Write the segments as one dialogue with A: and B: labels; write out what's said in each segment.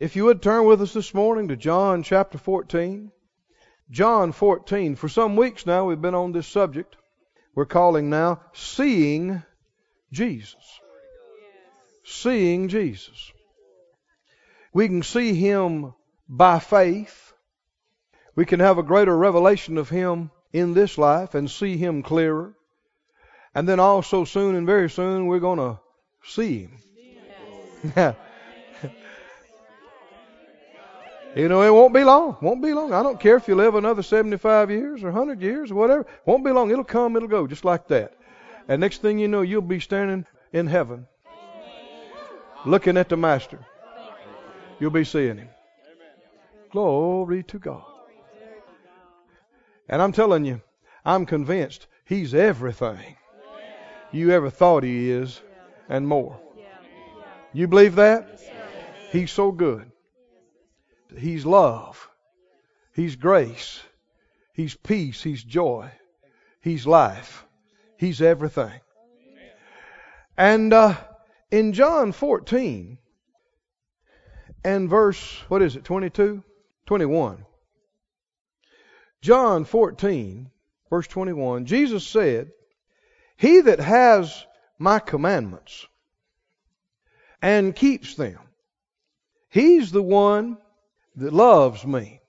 A: If you would turn with us this morning to John chapter 14. John 14. For some weeks now we've been on this subject. We're calling now Seeing Jesus. Seeing Jesus. We can see Him by faith. We can have a greater revelation of Him in this life and see Him clearer. And then also soon and very soon we're going to see Him. Yes. You know, it won't be long. Won't be long. I don't care if you live another 75 years or 100 years or whatever. Won't be long. It'll come, it'll go, just like that. And next thing you know, you'll be standing in heaven looking at the Master. You'll be seeing Him. Glory to God. And I'm telling you, I'm convinced He's everything you ever thought He is and more. You believe that? He's so good. He's love. He's grace. He's peace. He's joy. He's life. He's everything. And uh, in John 14 and verse, what is it, 22? 21. John 14, verse 21, Jesus said, He that has my commandments and keeps them, he's the one that loves me.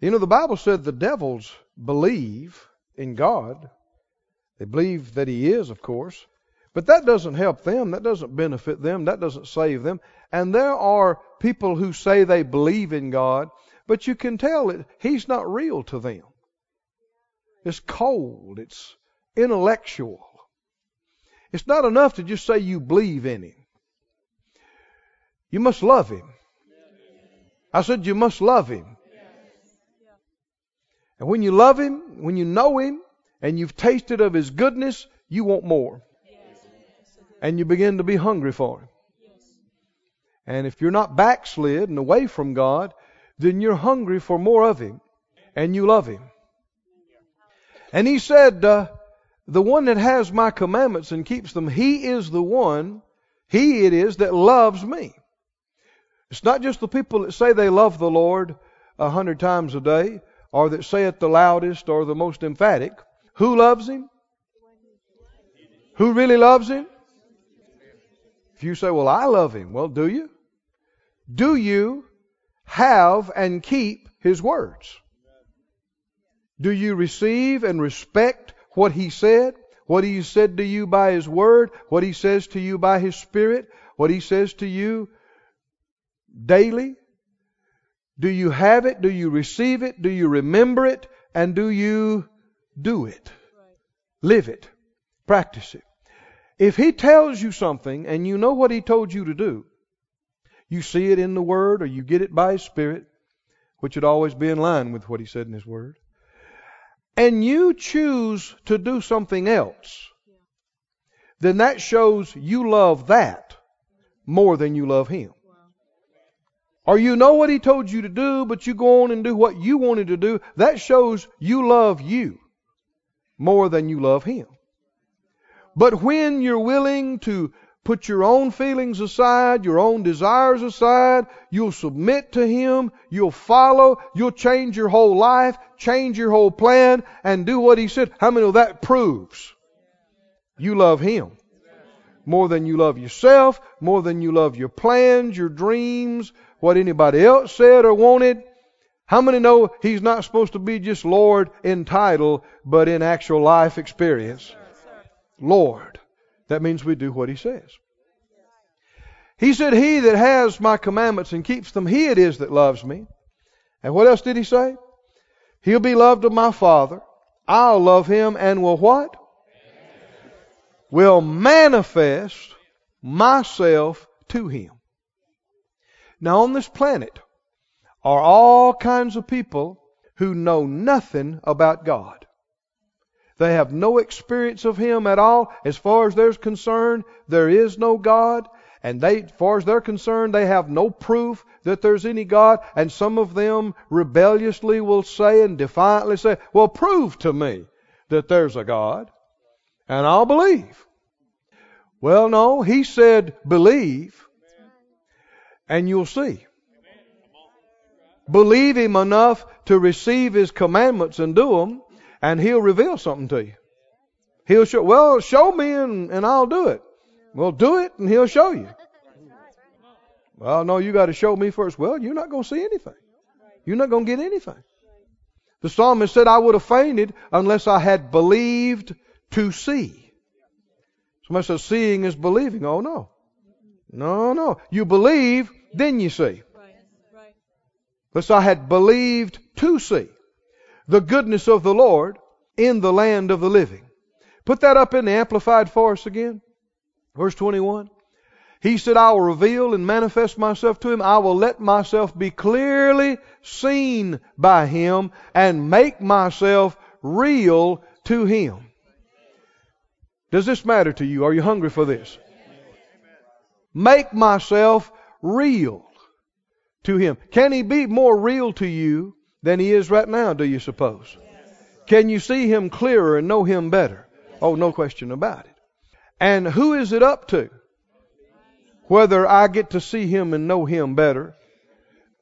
A: You know, the Bible said the devils believe in God. They believe that He is, of course. But that doesn't help them. That doesn't benefit them. That doesn't save them. And there are people who say they believe in God, but you can tell that He's not real to them. It's cold. It's intellectual. It's not enough to just say you believe in Him. You must love Him. I said, You must love Him. And when you love Him, when you know Him, and you've tasted of His goodness, you want more. And you begin to be hungry for Him. And if you're not backslid and away from God, then you're hungry for more of Him. And you love Him. And He said, uh, The one that has my commandments and keeps them, He is the one, He it is that loves me. It's not just the people that say they love the Lord a hundred times a day, or that say it the loudest or the most emphatic. Who loves Him? Who really loves Him? If you say, Well, I love Him, well, do you? Do you have and keep His words? Do you receive and respect what He said? What He said to you by His Word? What He says to you by His Spirit? What He says to you daily? Do you have it? Do you receive it? Do you remember it? And do you do it? Live it. Practice it. If He tells you something and you know what He told you to do, you see it in the Word or you get it by His Spirit, which would always be in line with what He said in His Word, and you choose to do something else, then that shows you love that more than you love Him. Or you know what he told you to do, but you go on and do what you wanted to do, that shows you love you more than you love him. But when you're willing to put your own feelings aside, your own desires aside, you'll submit to him, you'll follow, you'll change your whole life, change your whole plan, and do what he said. How many of that proves you love him? More than you love yourself, more than you love your plans, your dreams, what anybody else said or wanted. How many know He's not supposed to be just Lord in title, but in actual life experience? Lord. That means we do what He says. He said, He that has my commandments and keeps them, he it is that loves me. And what else did He say? He'll be loved of my Father. I'll love him and will what? Will manifest myself to him. Now, on this planet are all kinds of people who know nothing about God. They have no experience of Him at all. As far as they're concerned, there is no God. And they, as far as they're concerned, they have no proof that there's any God. And some of them rebelliously will say and defiantly say, Well, prove to me that there's a God, and I'll believe. Well, no, He said, Believe and you'll see. Believe Him enough to receive His commandments and do them, and He'll reveal something to you. He'll show, well, show me and, and I'll do it. Well, do it and He'll show you. Well, no, you got to show me first. Well, you're not going to see anything. You're not going to get anything. The psalmist said, I would have fainted unless I had believed to see. Somebody says, seeing is believing. Oh, no. No, no. You believe, then you see. Unless I had believed to see the goodness of the Lord in the land of the living. Put that up in the Amplified for us again. Verse 21. He said, I will reveal and manifest myself to him. I will let myself be clearly seen by him and make myself real to him. Does this matter to you? Are you hungry for this? Make myself real to him. Can he be more real to you than he is right now, do you suppose? Can you see him clearer and know him better? Oh, no question about it. And who is it up to? whether I get to see him and know him better.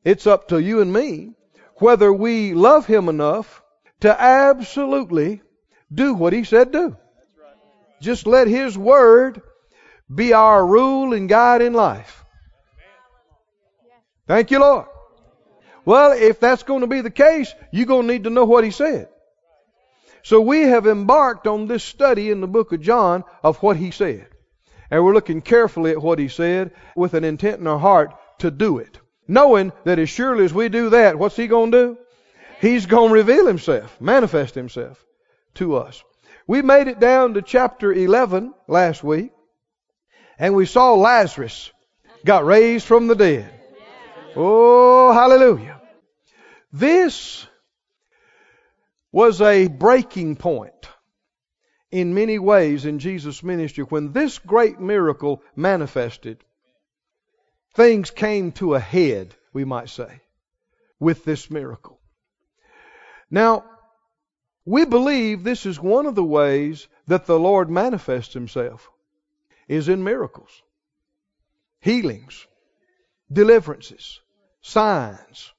A: It's up to you and me whether we love him enough to absolutely do what he said do. Just let his word be our rule and guide in life. Thank you, Lord. Well, if that's going to be the case, you're going to need to know what he said. So we have embarked on this study in the book of John of what he said. And we're looking carefully at what he said with an intent in our heart to do it. Knowing that as surely as we do that, what's he going to do? He's going to reveal himself, manifest himself to us. We made it down to chapter 11 last week, and we saw Lazarus got raised from the dead. Oh, hallelujah. This was a breaking point in many ways in Jesus' ministry. When this great miracle manifested, things came to a head, we might say, with this miracle. Now, we believe this is one of the ways that the Lord manifests himself is in miracles, healings, deliverances, signs.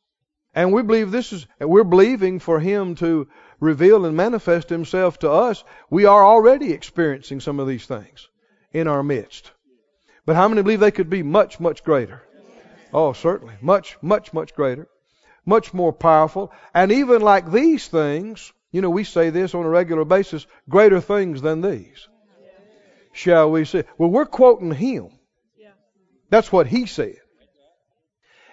A: And we believe this is, we're believing for him to reveal and manifest himself to us, we are already experiencing some of these things in our midst. But how many believe they could be much, much greater? Oh, certainly. Much, much, much greater. Much more powerful. And even like these things, you know, we say this on a regular basis, greater things than these. Shall we say? Well, we're quoting him. That's what he said.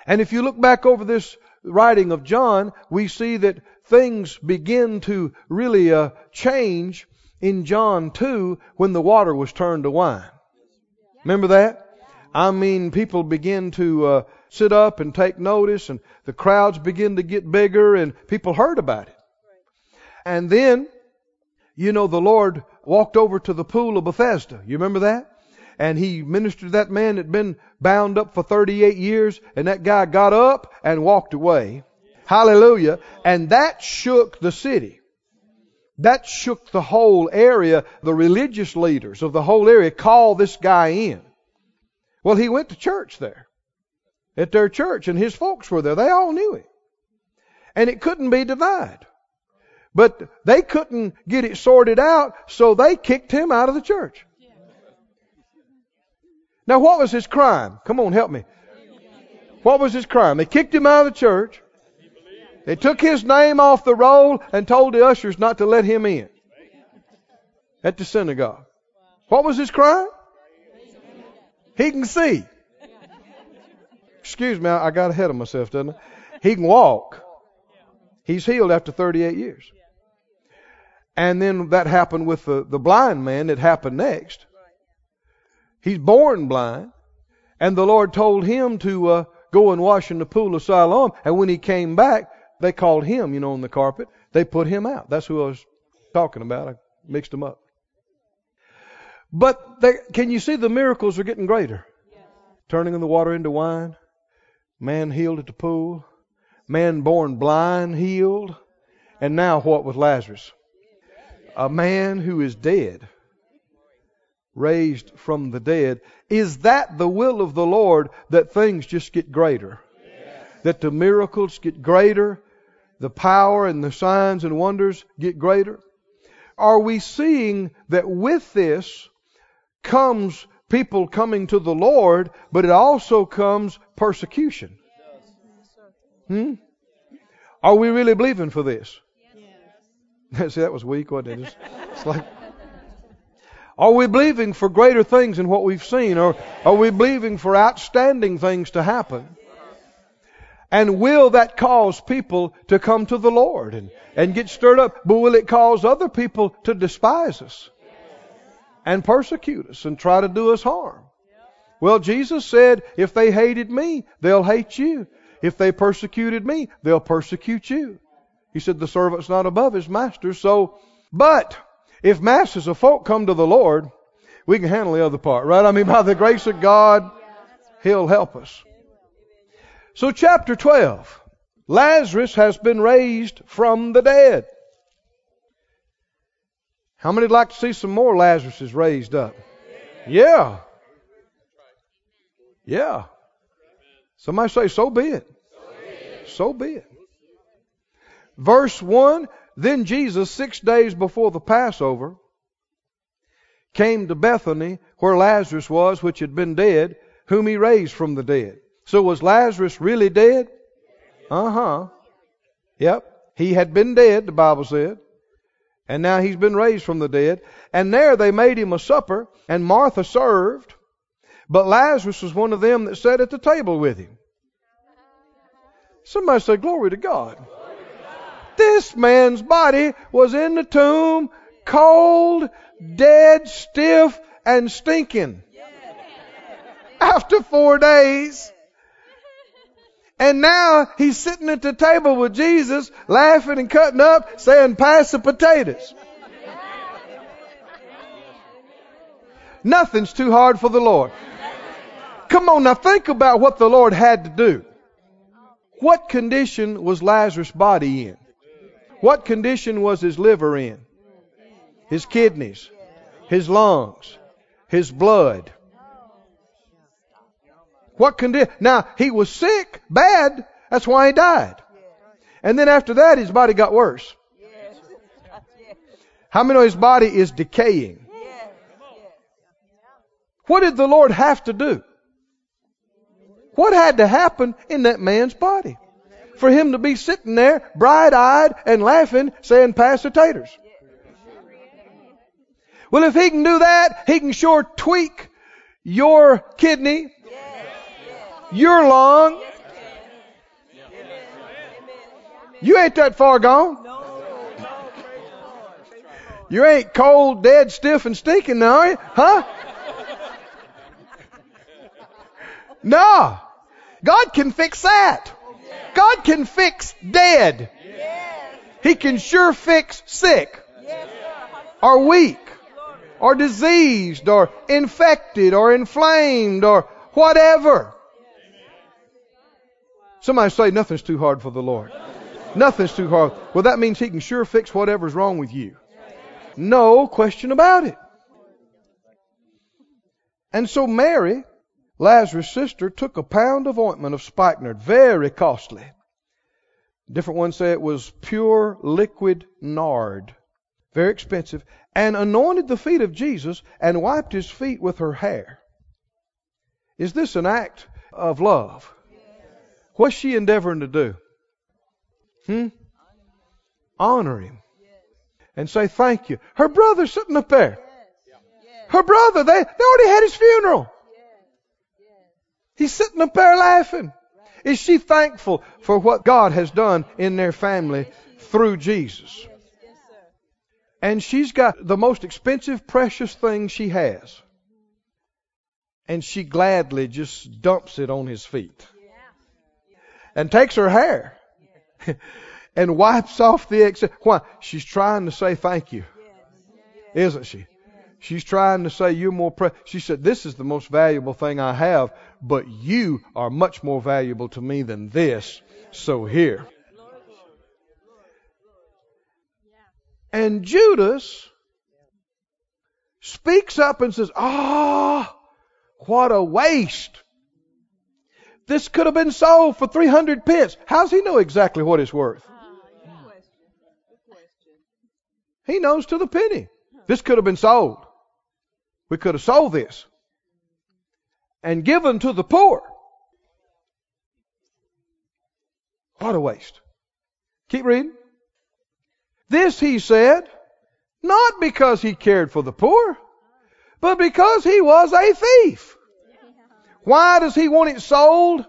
A: And if you look back over this writing of John, we see that things begin to really uh, change in John 2 when the water was turned to wine. Remember that? I mean, people begin to uh, sit up and take notice, and the crowds begin to get bigger, and people heard about it. And then, you know, the Lord walked over to the pool of Bethesda. You remember that? And he ministered to that man that had been bound up for 38 years, and that guy got up and walked away. Hallelujah. And that shook the city. That shook the whole area. The religious leaders of the whole area called this guy in. Well, he went to church there. At their church, and his folks were there. They all knew him. And it couldn't be denied. But they couldn't get it sorted out, so they kicked him out of the church. Now, what was his crime? Come on, help me. What was his crime? They kicked him out of the church. They took his name off the roll and told the ushers not to let him in at the synagogue. What was his crime? He can see. Excuse me, I got ahead of myself, didn't I? He can walk. He's healed after 38 years. And then that happened with the, the blind man. It happened next. He's born blind. And the Lord told him to uh, go and wash in the pool of Siloam. And when he came back, they called him, you know, on the carpet. They put him out. That's who I was talking about. I mixed them up. But they, can you see the miracles are getting greater? Yes. Turning the water into wine. Man healed at the pool. Man born blind healed. And now what with Lazarus? A man who is dead raised from the dead. Is that the will of the Lord that things just get greater? That the miracles get greater, the power and the signs and wonders get greater? Are we seeing that with this comes people coming to the Lord, but it also comes persecution? Hmm? Are we really believing for this? See, that was weak, wasn't it? It's, like, are we believing for greater things than what we've seen? Or are we believing for outstanding things to happen? And will that cause people to come to the Lord and, and get stirred up? But will it cause other people to despise us and persecute us and try to do us harm? Well, Jesus said, if they hated me, they'll hate you. If they persecuted me, they'll persecute you. He said, the servant's not above his master. So, but if masses of folk come to the Lord, we can handle the other part, right? I mean, by the grace of God, He'll help us. So, chapter 12 Lazarus has been raised from the dead. How many would like to see some more Lazaruses raised up? Yeah. Yeah. Somebody say, so be it. So be it. Verse 1 Then Jesus, six days before the Passover, came to Bethany, where Lazarus was, which had been dead, whom he raised from the dead. So was Lazarus really dead? Uh huh. Yep. He had been dead, the Bible said. And now he's been raised from the dead. And there they made him a supper, and Martha served. But Lazarus was one of them that sat at the table with him. Somebody say, Glory to God. This man's body was in the tomb, cold, dead, stiff, and stinking. After four days. And now he's sitting at the table with Jesus, laughing and cutting up, saying, Pass the potatoes. Nothing's too hard for the Lord. Come on now, think about what the Lord had to do. What condition was Lazarus' body in? What condition was his liver in? His kidneys, his lungs, his blood, what condition? Now, he was sick, bad. That's why he died. And then after that, his body got worse. How many know his body is decaying? What did the Lord have to do? What had to happen in that man's body? For him to be sitting there, bright eyed and laughing, saying, Pass the taters. Well, if he can do that, he can sure tweak your kidney you're long. You ain't that far gone. You ain't cold, dead, stiff, and stinking now, are you? Huh? No. God can fix that. God can fix dead. He can sure fix sick or weak or diseased or infected or inflamed or whatever. Somebody say nothing's too hard for the Lord. Nothing's too hard. Well, that means He can sure fix whatever's wrong with you. No question about it. And so Mary, Lazarus' sister, took a pound of ointment of spikenard, very costly. Different ones say it was pure liquid nard, very expensive, and anointed the feet of Jesus and wiped his feet with her hair. Is this an act of love? What's she endeavoring to do? Hmm? Honor him. And say thank you. Her brother's sitting up there. Her brother, they, they already had his funeral. He's sitting up there laughing. Is she thankful for what God has done in their family through Jesus? And she's got the most expensive, precious thing she has. And she gladly just dumps it on his feet and takes her hair and wipes off the excess. Why? She's trying to say thank you, isn't she? She's trying to say you're more. precious. She said, "This is the most valuable thing I have, but you are much more valuable to me than this. So here." And Judas speaks up and says, Ah, oh, what a waste. This could have been sold for 300 pence. How's he know exactly what it's worth? He knows to the penny. This could have been sold. We could have sold this and given to the poor. What a waste. Keep reading. This he said, not because he cared for the poor, but because he was a thief. Why does he want it sold?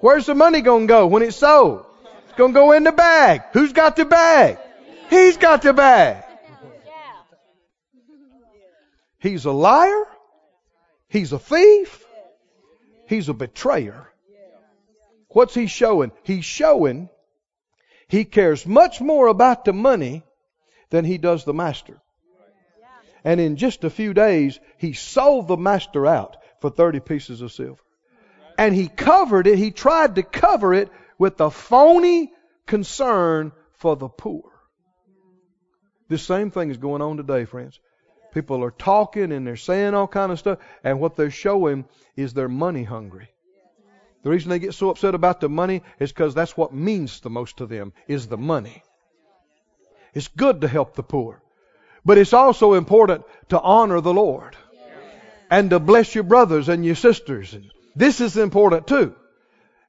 A: Where's the money going to go when it's sold? It's going to go in the bag. Who's got the bag? He's got the bag. He's a liar. He's a thief. He's a betrayer. What's he showing? He's showing he cares much more about the money than he does the master. And in just a few days, he sold the master out for 30 pieces of silver. And he covered it, he tried to cover it with a phony concern for the poor. The same thing is going on today, friends. People are talking and they're saying all kind of stuff, and what they're showing is they're money hungry. The reason they get so upset about the money is because that's what means the most to them is the money. It's good to help the poor. But it's also important to honor the Lord and to bless your brothers and your sisters. And this is important too.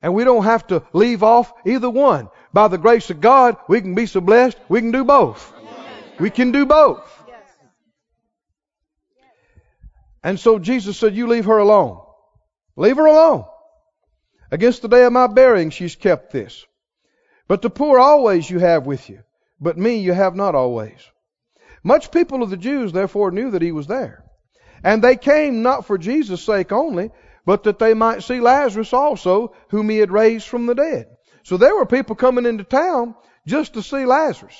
A: And we don't have to leave off either one. By the grace of God, we can be so blessed, we can do both. We can do both. And so Jesus said, You leave her alone. Leave her alone. Against the day of my burying, she's kept this. But the poor always you have with you, but me you have not always. Much people of the Jews therefore knew that he was there. And they came not for Jesus' sake only, but that they might see Lazarus also, whom he had raised from the dead. So there were people coming into town just to see Lazarus.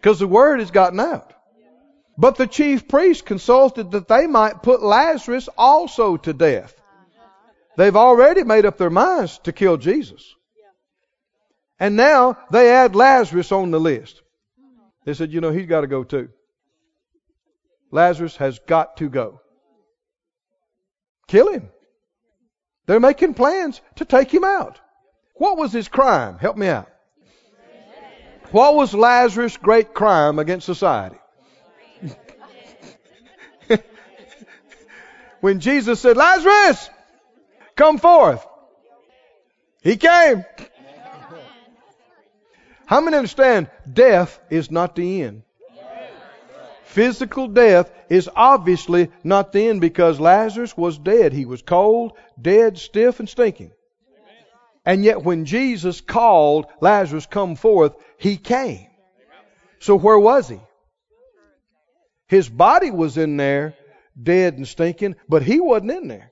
A: Because the word has gotten out. But the chief priests consulted that they might put Lazarus also to death. They've already made up their minds to kill Jesus. And now they add Lazarus on the list. They said, you know, he's got to go too. Lazarus has got to go. Kill him. They're making plans to take him out. What was his crime? Help me out. What was Lazarus' great crime against society? when Jesus said, Lazarus, Come forth. He came. How many understand death is not the end? Physical death is obviously not the end because Lazarus was dead. He was cold, dead, stiff, and stinking. And yet when Jesus called Lazarus come forth, he came. So where was he? His body was in there, dead and stinking, but he wasn't in there.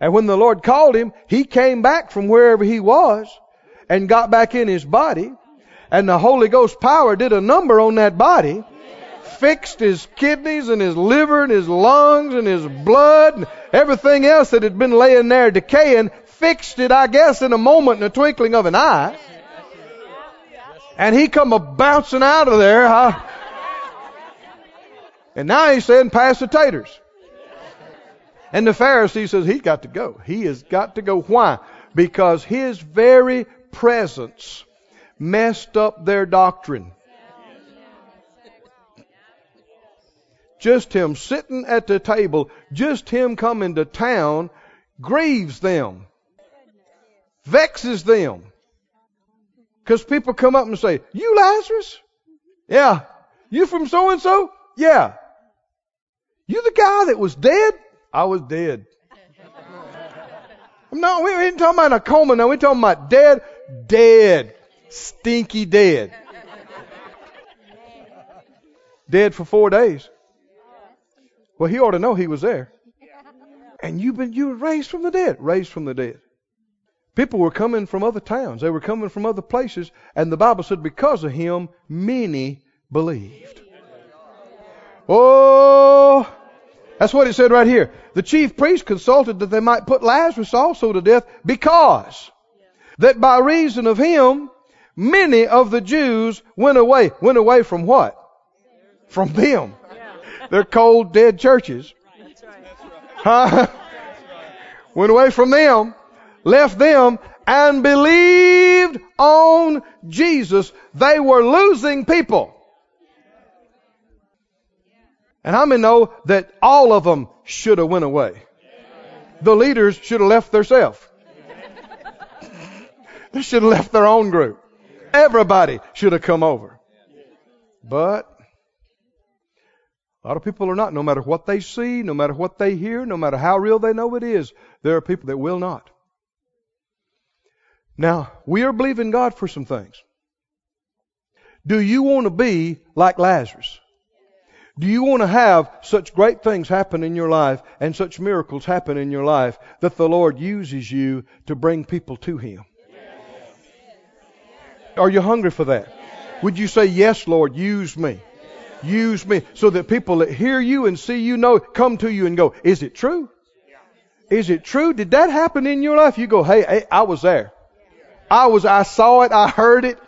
A: And when the Lord called him, he came back from wherever he was and got back in his body. And the Holy Ghost power did a number on that body, fixed his kidneys and his liver and his lungs and his blood and everything else that had been laying there decaying, fixed it, I guess, in a moment, in a twinkling of an eye. And he come a bouncing out of there. Huh? And now he's saying, pass the taters. And the Pharisee says he's got to go. He has got to go. Why? Because his very presence messed up their doctrine. Just him sitting at the table, just him coming to town, grieves them, vexes them. Because people come up and say, You Lazarus? Yeah. You from so and so? Yeah. You the guy that was dead? I was dead. No, we ain't talking about a coma. No, we're talking about dead, dead, stinky dead. Dead for four days. Well, he ought to know he was there. And you've been you were raised from the dead, raised from the dead. People were coming from other towns. They were coming from other places, and the Bible said because of him, many believed. Oh, that's what it said right here. The chief priest consulted that they might put Lazarus also to death because that by reason of him, many of the Jews went away. Went away from what? from them. They're cold, dead churches. Huh? Went away from them, left them, and believed on Jesus. They were losing people. And how many know that all of them should have went away? The leaders should have left themselves. they should have left their own group. Everybody should have come over. But a lot of people are not, no matter what they see, no matter what they hear, no matter how real they know it is, there are people that will not. Now, we are believing God for some things. Do you want to be like Lazarus? Do you want to have such great things happen in your life and such miracles happen in your life that the Lord uses you to bring people to Him? Are you hungry for that? Would you say, Yes, Lord, use me? Use me so that people that hear you and see you know come to you and go, Is it true? Is it true? Did that happen in your life? You go, Hey, hey I was there. I was, I saw it, I heard it.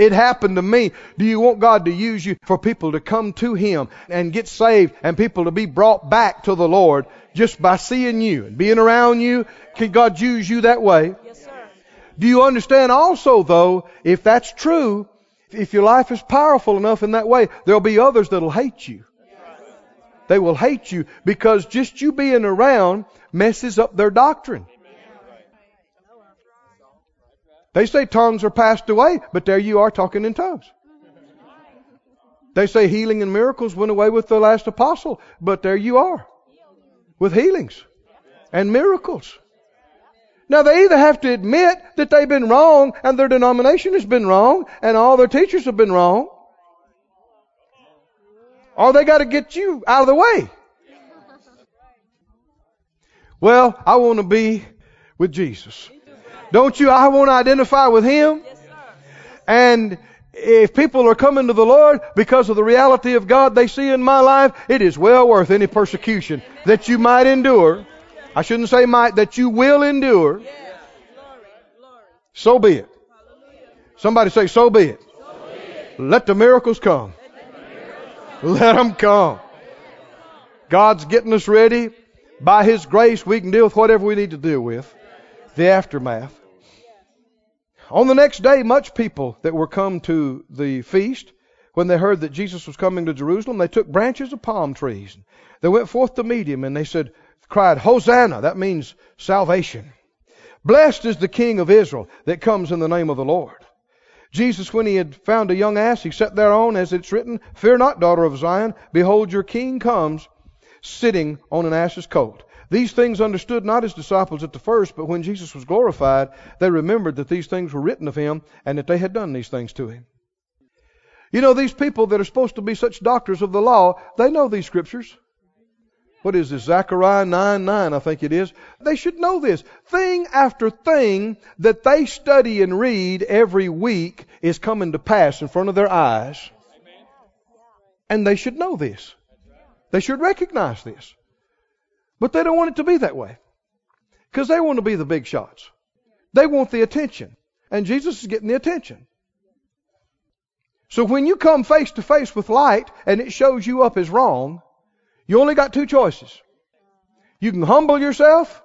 A: It happened to me. Do you want God to use you for people to come to Him and get saved and people to be brought back to the Lord just by seeing you and being around you? Can God use you that way?
B: Yes, sir.
A: Do you understand also though, if that's true, if your life is powerful enough in that way, there'll be others that'll hate you. They will hate you because just you being around messes up their doctrine. They say tongues are passed away, but there you are talking in tongues. They say healing and miracles went away with the last apostle, but there you are with healings and miracles. Now they either have to admit that they've been wrong and their denomination has been wrong and all their teachers have been wrong, or they got to get you out of the way. Well, I want to be with Jesus. Don't you? I want to identify with Him. And if people are coming to the Lord because of the reality of God they see in my life, it is well worth any persecution that you might endure. I shouldn't say might, that you will endure. So be it. Somebody say, so be it. Let the miracles come. Let them come. God's getting us ready. By His grace, we can deal with whatever we need to deal with. The aftermath. On the next day, much people that were come to the feast, when they heard that Jesus was coming to Jerusalem, they took branches of palm trees. They went forth to meet him, and they said, cried, Hosanna! That means salvation. Blessed is the King of Israel that comes in the name of the Lord. Jesus, when he had found a young ass, he sat thereon, as it's written, Fear not, daughter of Zion, behold, your king comes, sitting on an ass's colt. These things understood not his disciples at the first, but when Jesus was glorified, they remembered that these things were written of him and that they had done these things to him. You know, these people that are supposed to be such doctors of the law, they know these scriptures. What is this? Zechariah 9 9, I think it is. They should know this. Thing after thing that they study and read every week is coming to pass in front of their eyes. And they should know this. They should recognize this. But they don't want it to be that way. Because they want to be the big shots. They want the attention. And Jesus is getting the attention. So when you come face to face with light and it shows you up as wrong, you only got two choices. You can humble yourself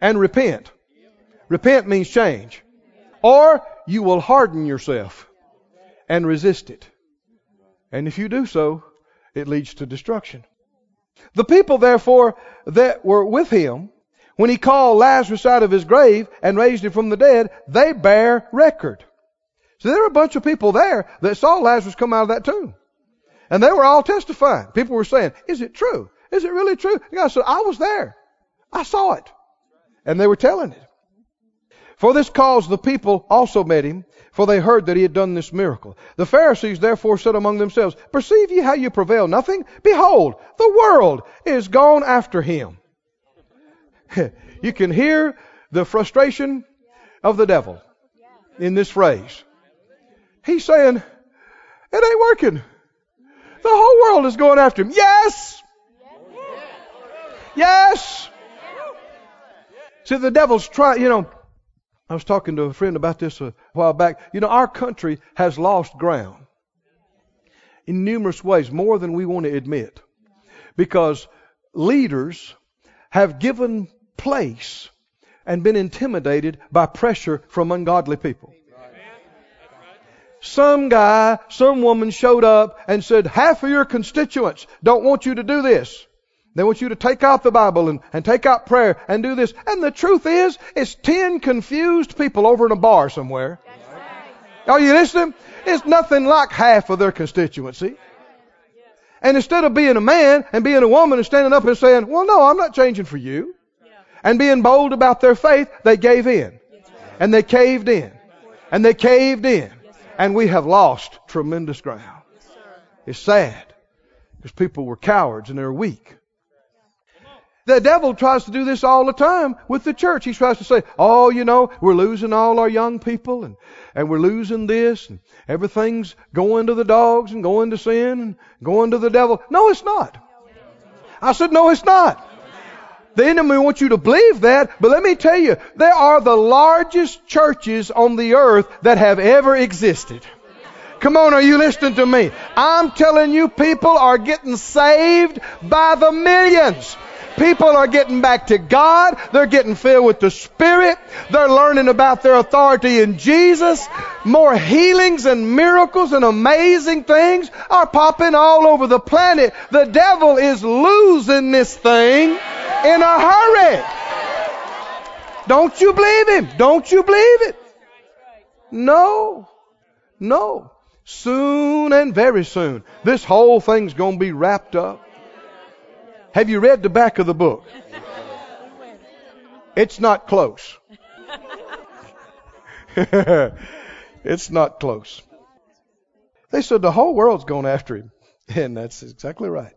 A: and repent. Repent means change. Or you will harden yourself and resist it. And if you do so, it leads to destruction. The people, therefore, that were with him, when he called Lazarus out of his grave and raised him from the dead, they bear record. So there were a bunch of people there that saw Lazarus come out of that tomb. And they were all testifying. People were saying, is it true? Is it really true? And God said, I was there. I saw it. And they were telling it. For this cause the people also met him, for they heard that he had done this miracle. The Pharisees therefore said among themselves, Perceive ye how you prevail nothing? Behold, the world is gone after him. you can hear the frustration of the devil in this phrase. He's saying, It ain't working. The whole world is going after him. Yes! Yes! See, the devil's trying, you know, I was talking to a friend about this a while back. You know, our country has lost ground. in numerous ways, more than we want to admit. Because leaders have given place and been intimidated by pressure from ungodly people. Some guy, some woman showed up and said, half of your constituents don't want you to do this. They want you to take out the Bible and, and take out prayer and do this. And the truth is, it's ten confused people over in a bar somewhere. Are you listening? It's nothing like half of their constituency. And instead of being a man and being a woman and standing up and saying, well, no, I'm not changing for you. And being bold about their faith, they gave in. And they caved in. And they caved in. And we have lost tremendous ground. It's sad. Because people were cowards and they're weak. The devil tries to do this all the time with the church. He tries to say, oh, you know, we're losing all our young people and, and we're losing this and everything's going to the dogs and going to sin and going to the devil. No, it's not. I said, no, it's not. The enemy wants you to believe that, but let me tell you, there are the largest churches on the earth that have ever existed. Come on, are you listening to me? I'm telling you, people are getting saved by the millions. People are getting back to God. They're getting filled with the Spirit. They're learning about their authority in Jesus. More healings and miracles and amazing things are popping all over the planet. The devil is losing this thing in a hurry. Don't you believe him? Don't you believe it? No. No. Soon and very soon, this whole thing's going to be wrapped up. Have you read the back of the book? It's not close. it's not close. They said the whole world's going after him. And that's exactly right.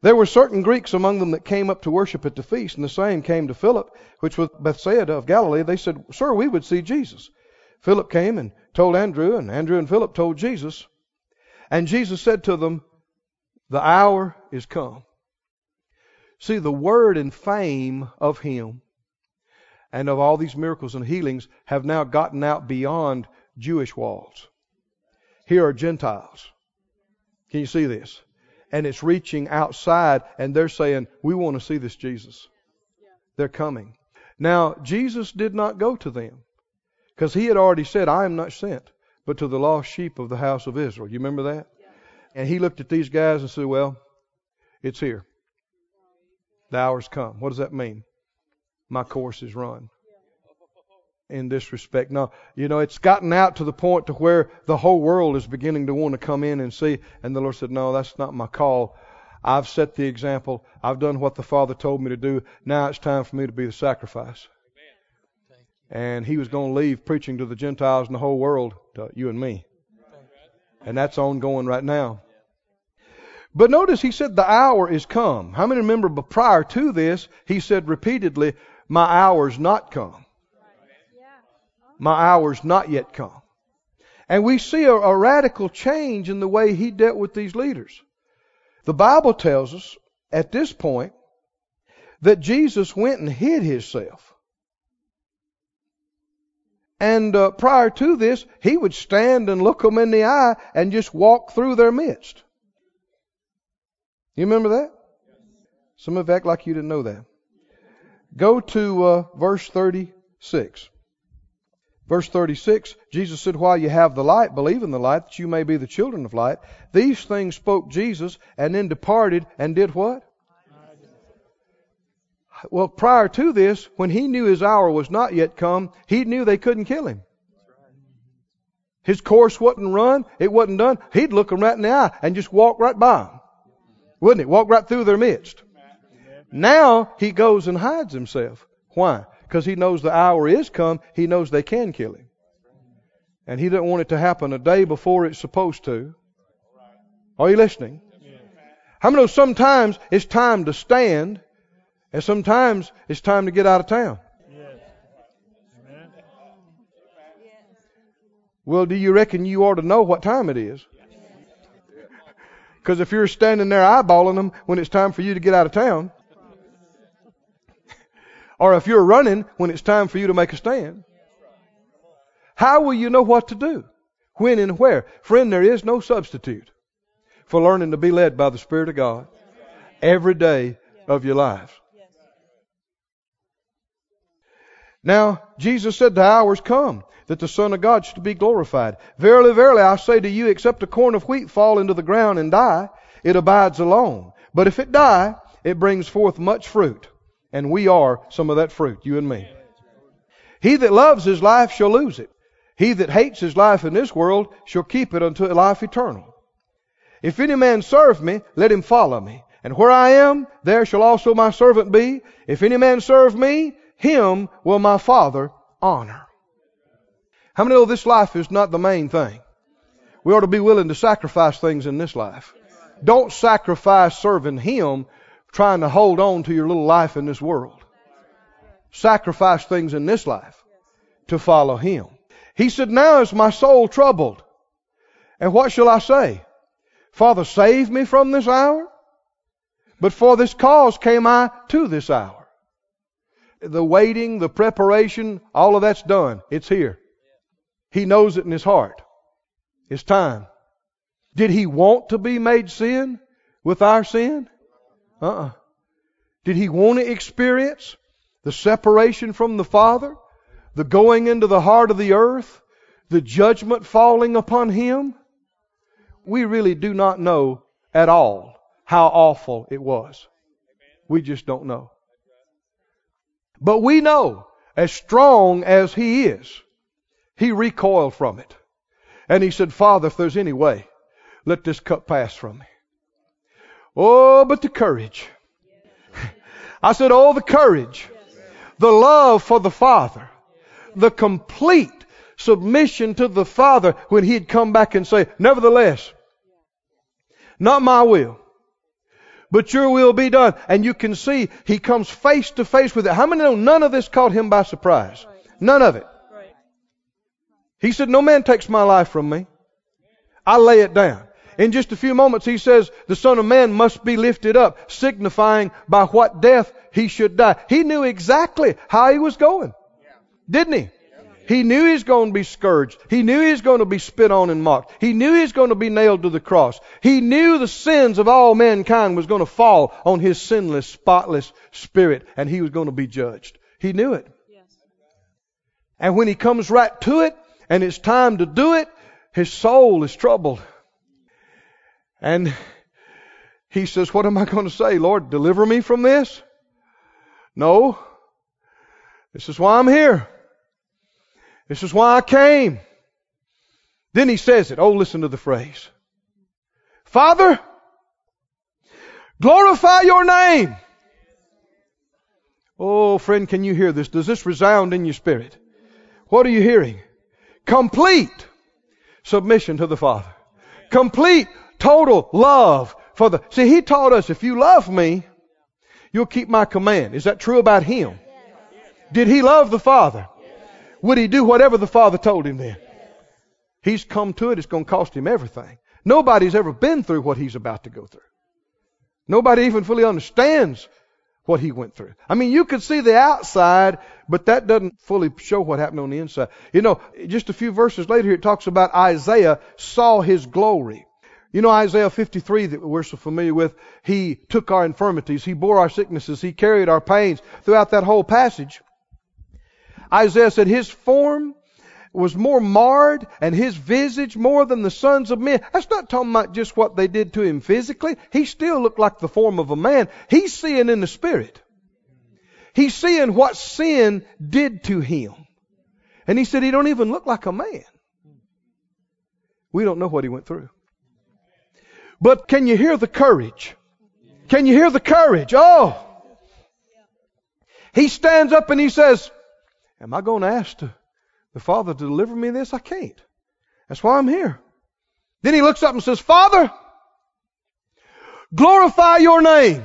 A: There were certain Greeks among them that came up to worship at the feast, and the same came to Philip, which was Bethsaida of Galilee. They said, Sir, we would see Jesus. Philip came and told Andrew, and Andrew and Philip told Jesus. And Jesus said to them, the hour is come. See, the word and fame of him and of all these miracles and healings have now gotten out beyond Jewish walls. Here are Gentiles. Can you see this? And it's reaching outside, and they're saying, We want to see this Jesus. They're coming. Now, Jesus did not go to them because he had already said, I am not sent, but to the lost sheep of the house of Israel. You remember that? And he looked at these guys and said, Well, it's here. The hour's come. What does that mean? My course is run. In this respect. Now, you know, it's gotten out to the point to where the whole world is beginning to want to come in and see. And the Lord said, No, that's not my call. I've set the example. I've done what the Father told me to do. Now it's time for me to be the sacrifice. And he was going to leave preaching to the Gentiles and the whole world, to you and me. And that's ongoing right now. But notice he said, The hour is come. How many remember, but prior to this, he said repeatedly, My hour's not come. My hour's not yet come. And we see a, a radical change in the way he dealt with these leaders. The Bible tells us at this point that Jesus went and hid himself. And uh, prior to this, he would stand and look them in the eye and just walk through their midst. You remember that? Some of act like you didn't know that. Go to uh, verse 36. Verse 36, Jesus said, While you have the light, believe in the light, that you may be the children of light. These things spoke Jesus, and then departed and did what? Well, prior to this, when he knew his hour was not yet come, he knew they couldn't kill him. His course wasn't run, it wasn't done. He'd look them right in the eye and just walk right by them. Wouldn't he? Walk right through their midst. Now he goes and hides himself. Why? Because he knows the hour is come. He knows they can kill him. And he doesn't want it to happen a day before it's supposed to. Are you listening? How many know sometimes it's time to stand and sometimes it's time to get out of town. Well, do you reckon you ought to know what time it is? Because if you're standing there eyeballing them when it's time for you to get out of town, or if you're running when it's time for you to make a stand, how will you know what to do? When and where? Friend, there is no substitute for learning to be led by the Spirit of God every day of your life. Now, Jesus said, The hour's come that the Son of God should be glorified. Verily, verily, I say to you, except a corn of wheat fall into the ground and die, it abides alone. But if it die, it brings forth much fruit. And we are some of that fruit, you and me. He that loves his life shall lose it. He that hates his life in this world shall keep it unto life eternal. If any man serve me, let him follow me. And where I am, there shall also my servant be. If any man serve me, him will my Father honor. How many know this life is not the main thing? We ought to be willing to sacrifice things in this life. Don't sacrifice serving Him trying to hold on to your little life in this world. Sacrifice things in this life to follow Him. He said, Now is my soul troubled. And what shall I say? Father, save me from this hour? But for this cause came I to this hour. The waiting, the preparation, all of that's done. It's here. He knows it in his heart. It's time. Did he want to be made sin with our sin? Uh-uh. Did he want to experience the separation from the Father? The going into the heart of the earth? The judgment falling upon him? We really do not know at all how awful it was. We just don't know. But we know, as strong as he is, he recoiled from it. And he said, Father, if there's any way, let this cup pass from me. Oh, but the courage. I said, oh, the courage. The love for the Father. The complete submission to the Father when he'd come back and say, nevertheless, not my will, but your will be done. And you can see he comes face to face with it. How many know none of this caught him by surprise? None of it. He said, No man takes my life from me. I lay it down. In just a few moments, he says, The Son of Man must be lifted up, signifying by what death he should die. He knew exactly how he was going. Didn't he? He knew he was going to be scourged. He knew he was going to be spit on and mocked. He knew he was going to be nailed to the cross. He knew the sins of all mankind was going to fall on his sinless, spotless spirit, and he was going to be judged. He knew it. And when he comes right to it, and it's time to do it, his soul is troubled. And he says, What am I going to say, Lord? Deliver me from this? No. This is why I'm here. This is why I came. Then he says it. Oh, listen to the phrase. Father, glorify your name. Oh, friend, can you hear this? Does this resound in your spirit? What are you hearing? Complete submission to the Father. Complete, total love for the. See, He taught us if you love me, you'll keep my command. Is that true about Him? Did He love the Father? Would He do whatever the Father told Him then? He's come to it, it's going to cost Him everything. Nobody's ever been through what He's about to go through. Nobody even fully understands what he went through. I mean, you could see the outside, but that doesn't fully show what happened on the inside. You know, just a few verses later here, it talks about Isaiah saw his glory. You know, Isaiah 53 that we're so familiar with, he took our infirmities, he bore our sicknesses, he carried our pains. Throughout that whole passage, Isaiah said his form was more marred and his visage more than the sons of men. That's not talking about just what they did to him physically. He still looked like the form of a man. He's seeing in the spirit. He's seeing what sin did to him. And he said he don't even look like a man. We don't know what he went through. But can you hear the courage? Can you hear the courage? Oh! He stands up and he says, Am I going to ask to the Father to deliver me this? I can't. That's why I'm here. Then he looks up and says, Father, glorify your name.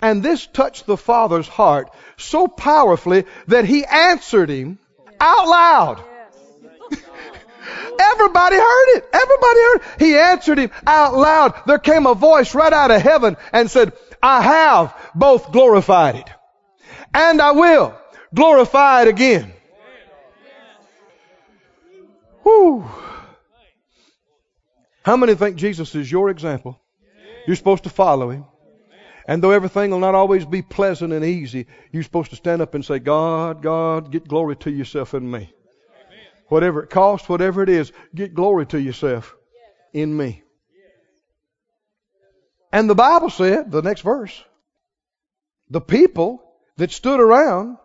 A: And this touched the Father's heart so powerfully that he answered him out loud. Everybody heard it. Everybody heard it. He answered him out loud. There came a voice right out of heaven and said, I have both glorified it and I will glorify it again. Whew. How many think Jesus is your example? You're supposed to follow him. And though everything will not always be pleasant and easy, you're supposed to stand up and say, God, God, get glory to yourself in me. Whatever it costs, whatever it is, get glory to yourself in me. And the Bible said, the next verse, the people that stood around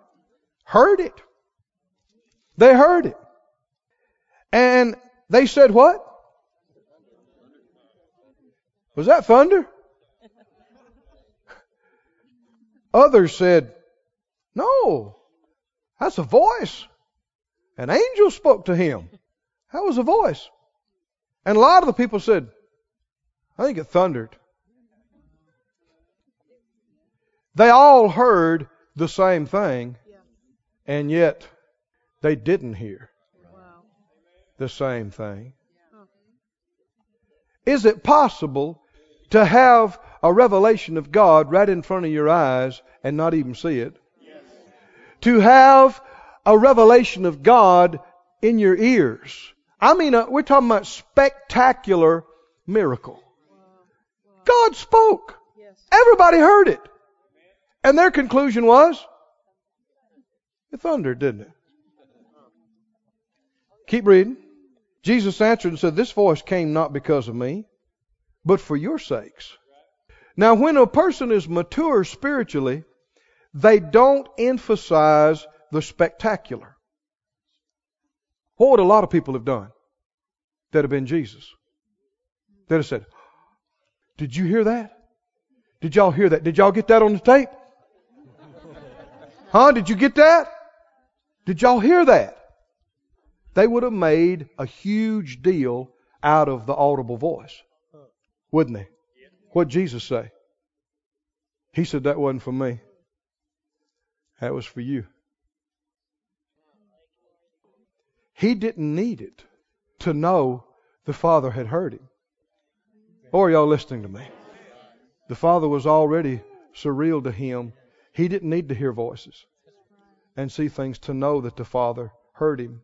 A: heard it. They heard it. And they said what? Was that thunder? Others said, No, that's a voice. An angel spoke to him. That was a voice. And a lot of the people said, I think it thundered. They all heard the same thing, and yet they didn't hear the same thing. Is it possible to have a revelation of God right in front of your eyes and not even see it? Yes. To have a revelation of God in your ears. I mean, uh, we're talking about spectacular miracle. God spoke. Everybody heard it. And their conclusion was, it thundered, didn't it? Keep reading. Jesus answered and said, This voice came not because of me, but for your sakes. Now, when a person is mature spiritually, they don't emphasize the spectacular. What would a lot of people have done that have been Jesus? They'd have said, Did you hear that? Did y'all hear that? Did y'all get that on the tape? Huh? Did you get that? Did y'all hear that? They would have made a huge deal out of the audible voice, wouldn't they? What'd Jesus say? He said, That wasn't for me. That was for you. He didn't need it to know the Father had heard him. Or y'all listening to me? The Father was already surreal to him. He didn't need to hear voices and see things to know that the Father heard him.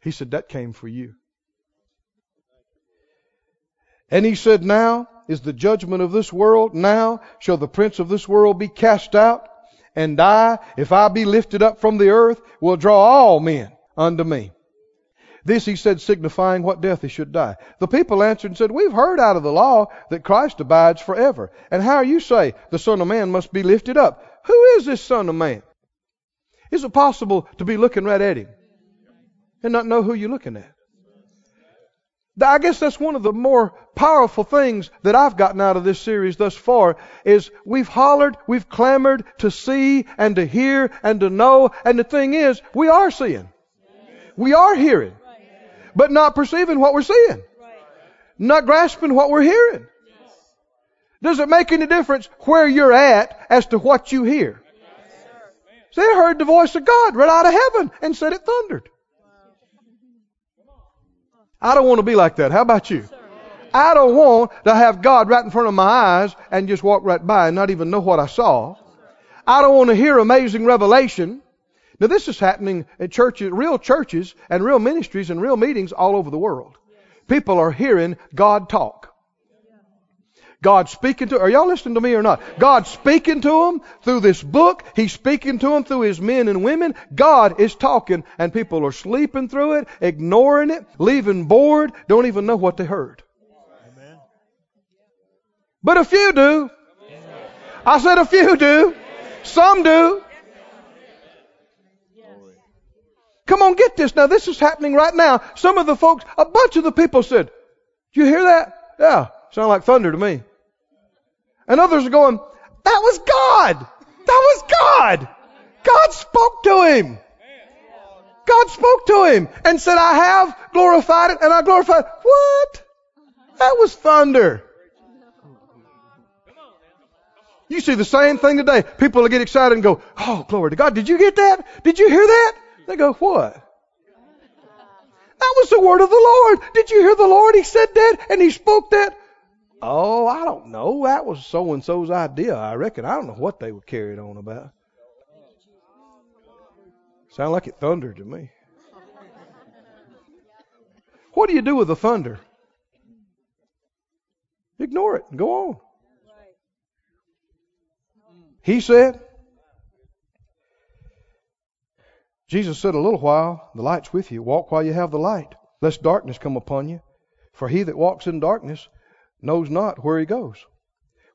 A: He said, That came for you. And he said, Now is the judgment of this world. Now shall the prince of this world be cast out. And I, if I be lifted up from the earth, will draw all men unto me. This he said, signifying what death he should die. The people answered and said, We've heard out of the law that Christ abides forever. And how you say the Son of Man must be lifted up? Who is this Son of Man? Is it possible to be looking right at him and not know who you're looking at? I guess that's one of the more powerful things that I've gotten out of this series thus far is we've hollered, we've clamored to see and to hear and to know. And the thing is, we are seeing. We are hearing. But not perceiving what we're seeing. Not grasping what we're hearing. Does it make any difference where you're at as to what you hear? They heard the voice of God right out of heaven and said it thundered. I don't want to be like that. How about you? I don't want to have God right in front of my eyes and just walk right by and not even know what I saw. I don't want to hear amazing revelation. Now this is happening at churches, real churches and real ministries and real meetings all over the world. People are hearing God talk. God speaking to, are y'all listening to me or not? God speaking to them through this book. He's speaking to them through His men and women. God is talking and people are sleeping through it, ignoring it, leaving bored, don't even know what they heard. Amen. But a few do. I said a few do. Some do. Come on, get this. Now, this is happening right now. Some of the folks, a bunch of the people said, "Do you hear that? Yeah, sound like thunder to me. And others are going, that was God. That was God. God spoke to him. God spoke to him and said, I have glorified it and I glorified it. What? That was thunder. You see the same thing today. People will get excited and go, Oh, glory to God. Did you get that? Did you hear that? They go, What? That was the word of the Lord. Did you hear the Lord? He said that and he spoke that. Oh, I don't know. That was so and so's idea, I reckon. I don't know what they were carried on about. Sound like it thundered to me. What do you do with the thunder? ignore it and go on. He said, Jesus said, A little while, the light's with you. Walk while you have the light, lest darkness come upon you. For he that walks in darkness knows not where he goes.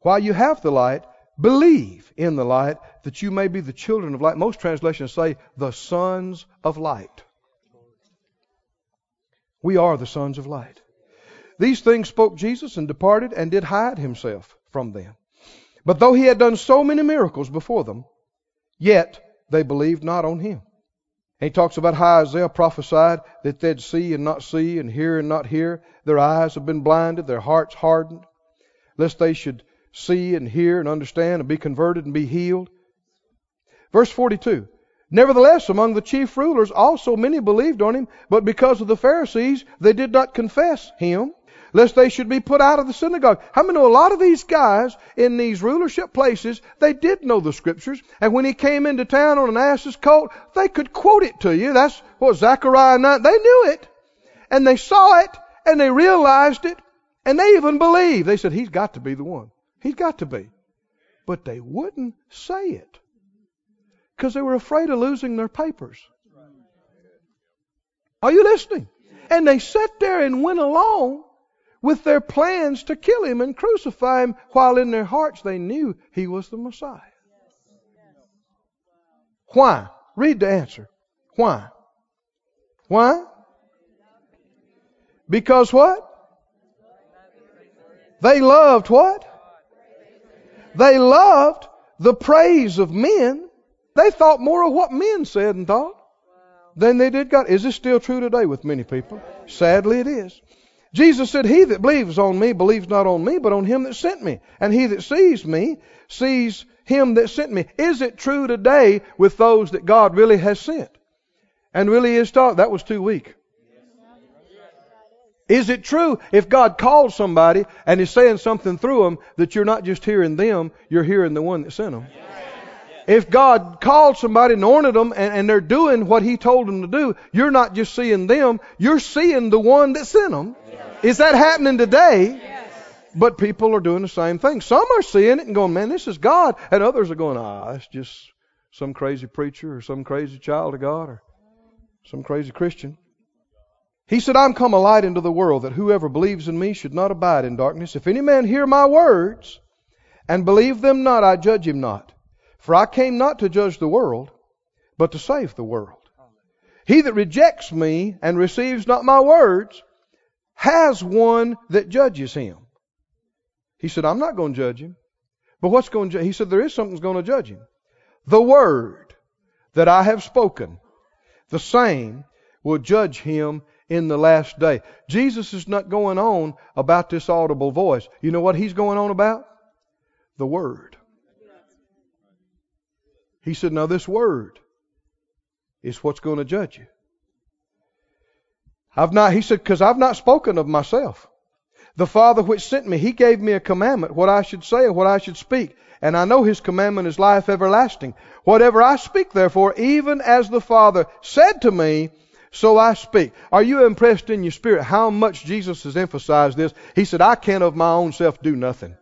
A: While you have the light, believe in the light that you may be the children of light. Most translations say the sons of light. We are the sons of light. These things spoke Jesus and departed and did hide himself from them. But though he had done so many miracles before them, yet they believed not on him. And he talks about how Isaiah prophesied that they'd see and not see and hear and not hear. Their eyes have been blinded, their hearts hardened, lest they should see and hear and understand and be converted and be healed. Verse 42. Nevertheless, among the chief rulers also many believed on him, but because of the Pharisees, they did not confess him, lest they should be put out of the synagogue. How many know a lot of these guys in these rulership places, they did know the scriptures, and when he came into town on an ass's colt, they could quote it to you. That's what Zechariah 9, they knew it, and they saw it, and they realized it, and they even believed. They said, he's got to be the one. He's got to be. But they wouldn't say it because they were afraid of losing their papers. Are you listening? And they sat there and went along with their plans to kill him and crucify him while in their hearts they knew he was the Messiah. Why? Read the answer. Why? Why? Because what? They loved what? They loved the praise of men. They thought more of what men said and thought than they did God. Is this still true today with many people? Sadly, it is. Jesus said, He that believes on me believes not on me, but on him that sent me. And he that sees me sees him that sent me. Is it true today with those that God really has sent? And really is taught? That was too weak. Is it true if God calls somebody and is saying something through them that you're not just hearing them, you're hearing the one that sent them? If God called somebody and anointed them and, and they're doing what He told them to do, you're not just seeing them, you're seeing the one that sent them. Is that happening today? But people are doing the same thing. Some are seeing it and going, man, this is God. And others are going, ah, it's just some crazy preacher or some crazy child of God or some crazy Christian. He said, I'm come a light into the world, that whoever believes in me should not abide in darkness. If any man hear my words and believe them not, I judge him not. For I came not to judge the world, but to save the world. He that rejects me and receives not my words has one that judges him. He said, I'm not going to judge him. But what's going to, he said, there is something that's going to judge him. The word that I have spoken, the same will judge him in the last day. Jesus is not going on about this audible voice. You know what he's going on about? The Word. He said, Now, this Word is what's going to judge you. I've not, he said, because I've not spoken of myself. The Father which sent me, He gave me a commandment, what I should say and what I should speak. And I know His commandment is life everlasting. Whatever I speak, therefore, even as the Father said to me, so I speak. Are you impressed in your spirit how much Jesus has emphasized this? He said, I can of my own self do nothing.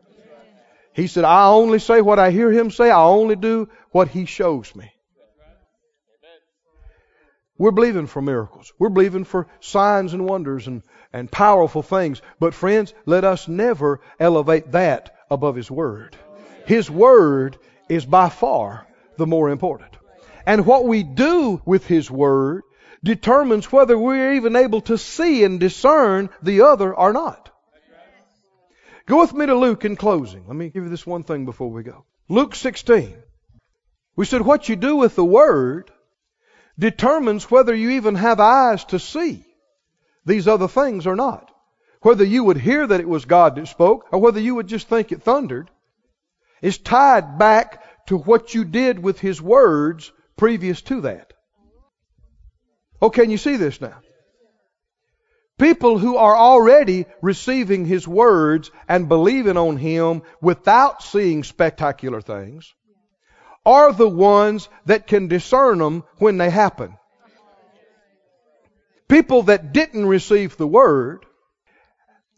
A: He said, I only say what I hear him say. I only do what he shows me. We're believing for miracles. We're believing for signs and wonders and, and powerful things. But friends, let us never elevate that above His Word. His Word is by far the more important. And what we do with His Word determines whether we're even able to see and discern the other or not. Go with me to Luke in closing. Let me give you this one thing before we go. Luke 16. We said what you do with the Word determines whether you even have eyes to see these other things or not. Whether you would hear that it was God that spoke or whether you would just think it thundered is tied back to what you did with His words previous to that. Oh, can you see this now? People who are already receiving His words and believing on Him without seeing spectacular things are the ones that can discern them when they happen. People that didn't receive the Word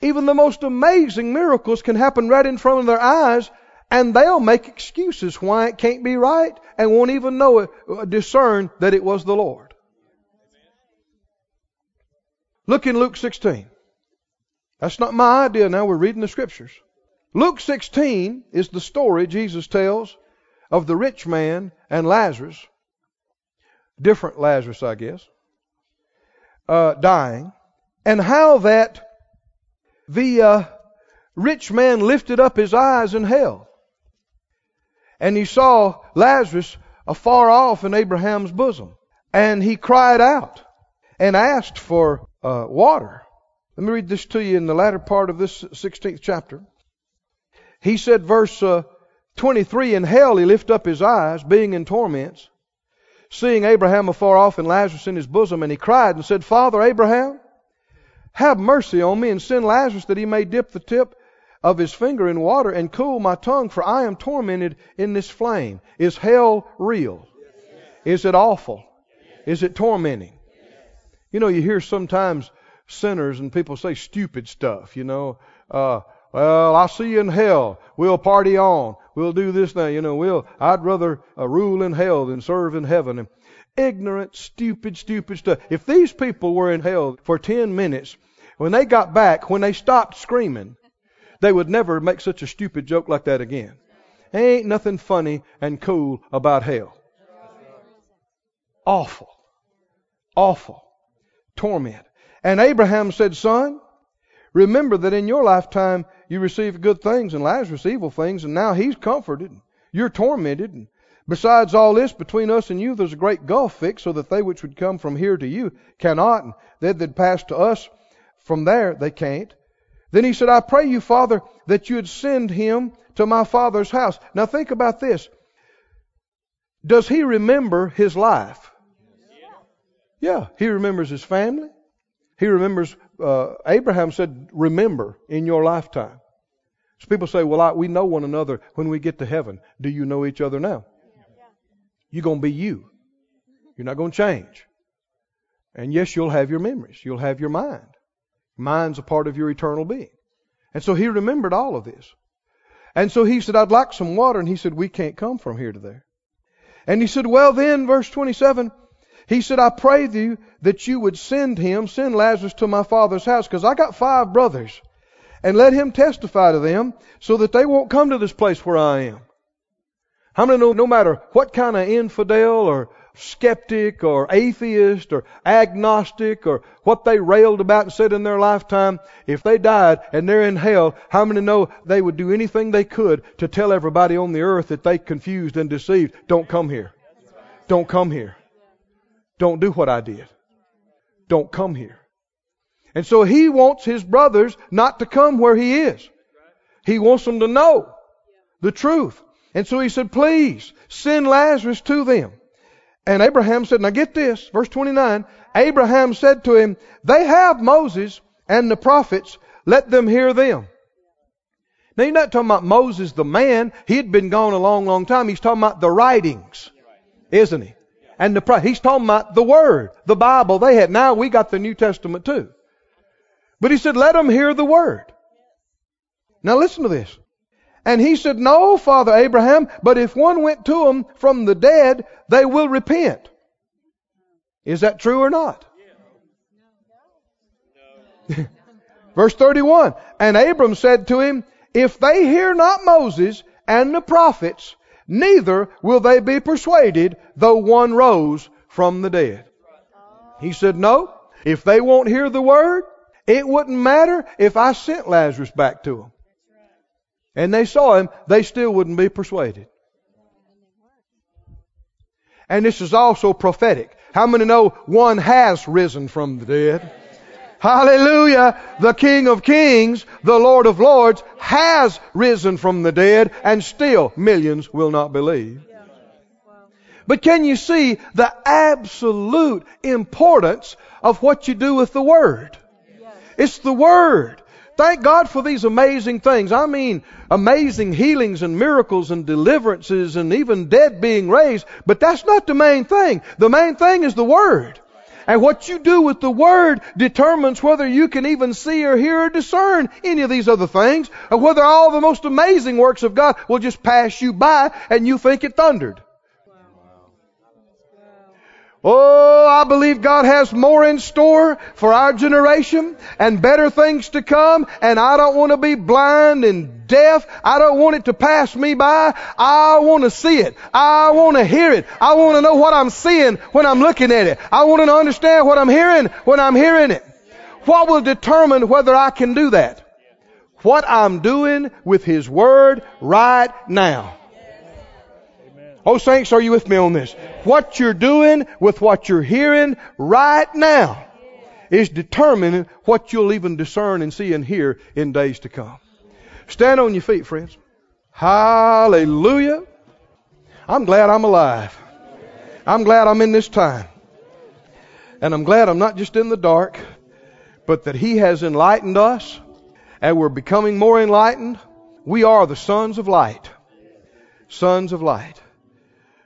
A: Even the most amazing miracles can happen right in front of their eyes, and they'll make excuses why it can't be right and won't even know it, uh, discern that it was the Lord. Look in Luke 16. That's not my idea now, we're reading the scriptures. Luke 16 is the story Jesus tells of the rich man and Lazarus, different Lazarus, I guess, uh, dying, and how that the uh, rich man lifted up his eyes in hell, and he saw Lazarus afar off in Abraham's bosom, and he cried out and asked for uh, water. Let me read this to you in the latter part of this 16th chapter. He said, verse uh, 23 In hell he lifted up his eyes, being in torments, seeing Abraham afar off and Lazarus in his bosom, and he cried and said, Father Abraham, have mercy on me and send Lazarus that he may dip the tip of his finger in water and cool my tongue, for I am tormented in this flame. Is hell real? Is it awful? Is it tormenting? You know, you hear sometimes sinners and people say stupid stuff, you know. Uh, well, I'll see you in hell. We'll party on. We'll do this now. You know, we'll, I'd rather uh, rule in hell than serve in heaven. And ignorant, stupid, stupid stuff. If these people were in hell for 10 minutes, when they got back, when they stopped screaming, they would never make such a stupid joke like that again. Ain't nothing funny and cool about hell. Awful. Awful. Torment. And Abraham said, Son, remember that in your lifetime you received good things and Lazarus evil things, and now he's comforted. You're tormented. And besides all this, between us and you there's a great gulf fixed, so that they which would come from here to you cannot, and they that pass to us from there they can't. Then he said, I pray you, Father, that you would send him to my father's house. Now think about this. Does he remember his life? Yeah, he remembers his family. He remembers, uh, Abraham said, remember in your lifetime. So people say, well, I, we know one another when we get to heaven. Do you know each other now? You're going to be you. You're not going to change. And yes, you'll have your memories. You'll have your mind. Mind's a part of your eternal being. And so he remembered all of this. And so he said, I'd like some water. And he said, we can't come from here to there. And he said, well then, verse 27, he said, I pray thee that you would send him, send Lazarus to my father's house, because I got five brothers, and let him testify to them, so that they won't come to this place where I am. How many know no matter what kind of infidel or skeptic or atheist or agnostic or what they railed about and said in their lifetime, if they died and they're in hell, how many know they would do anything they could to tell everybody on the earth that they confused and deceived, don't come here. Don't come here. Don't do what I did. Don't come here. And so he wants his brothers not to come where he is. He wants them to know the truth. And so he said, please send Lazarus to them. And Abraham said, now get this, verse 29, Abraham said to him, they have Moses and the prophets, let them hear them. Now you're not talking about Moses the man, he had been gone a long, long time. He's talking about the writings, isn't he? And the, he's talking about the Word, the Bible they had. Now we got the New Testament too. But he said, let them hear the Word. Now listen to this. And he said, No, Father Abraham, but if one went to them from the dead, they will repent. Is that true or not? Verse 31 And Abram said to him, If they hear not Moses and the prophets, neither will they be persuaded, though one rose from the dead. He said, No, if they won't hear the word, it wouldn't matter if I sent Lazarus back to them and they saw him, they still wouldn't be persuaded. And this is also prophetic. How many know one has risen from the dead? Hallelujah. The King of Kings, the Lord of Lords, has risen from the dead, and still millions will not believe. But can you see the absolute importance of what you do with the Word? It's the Word. Thank God for these amazing things. I mean, amazing healings and miracles and deliverances and even dead being raised. But that's not the main thing. The main thing is the Word. And what you do with the Word determines whether you can even see or hear or discern any of these other things, or whether all the most amazing works of God will just pass you by and you think it thundered. Oh, I believe God has more in store for our generation and better things to come. And I don't want to be blind and deaf. I don't want it to pass me by. I want to see it. I want to hear it. I want to know what I'm seeing when I'm looking at it. I want to understand what I'm hearing when I'm hearing it. What will determine whether I can do that? What I'm doing with His Word right now. Oh, saints, are you with me on this? What you're doing with what you're hearing right now is determining what you'll even discern and see and hear in days to come. Stand on your feet, friends. Hallelujah. I'm glad I'm alive. I'm glad I'm in this time. And I'm glad I'm not just in the dark, but that He has enlightened us and we're becoming more enlightened. We are the sons of light. Sons of light.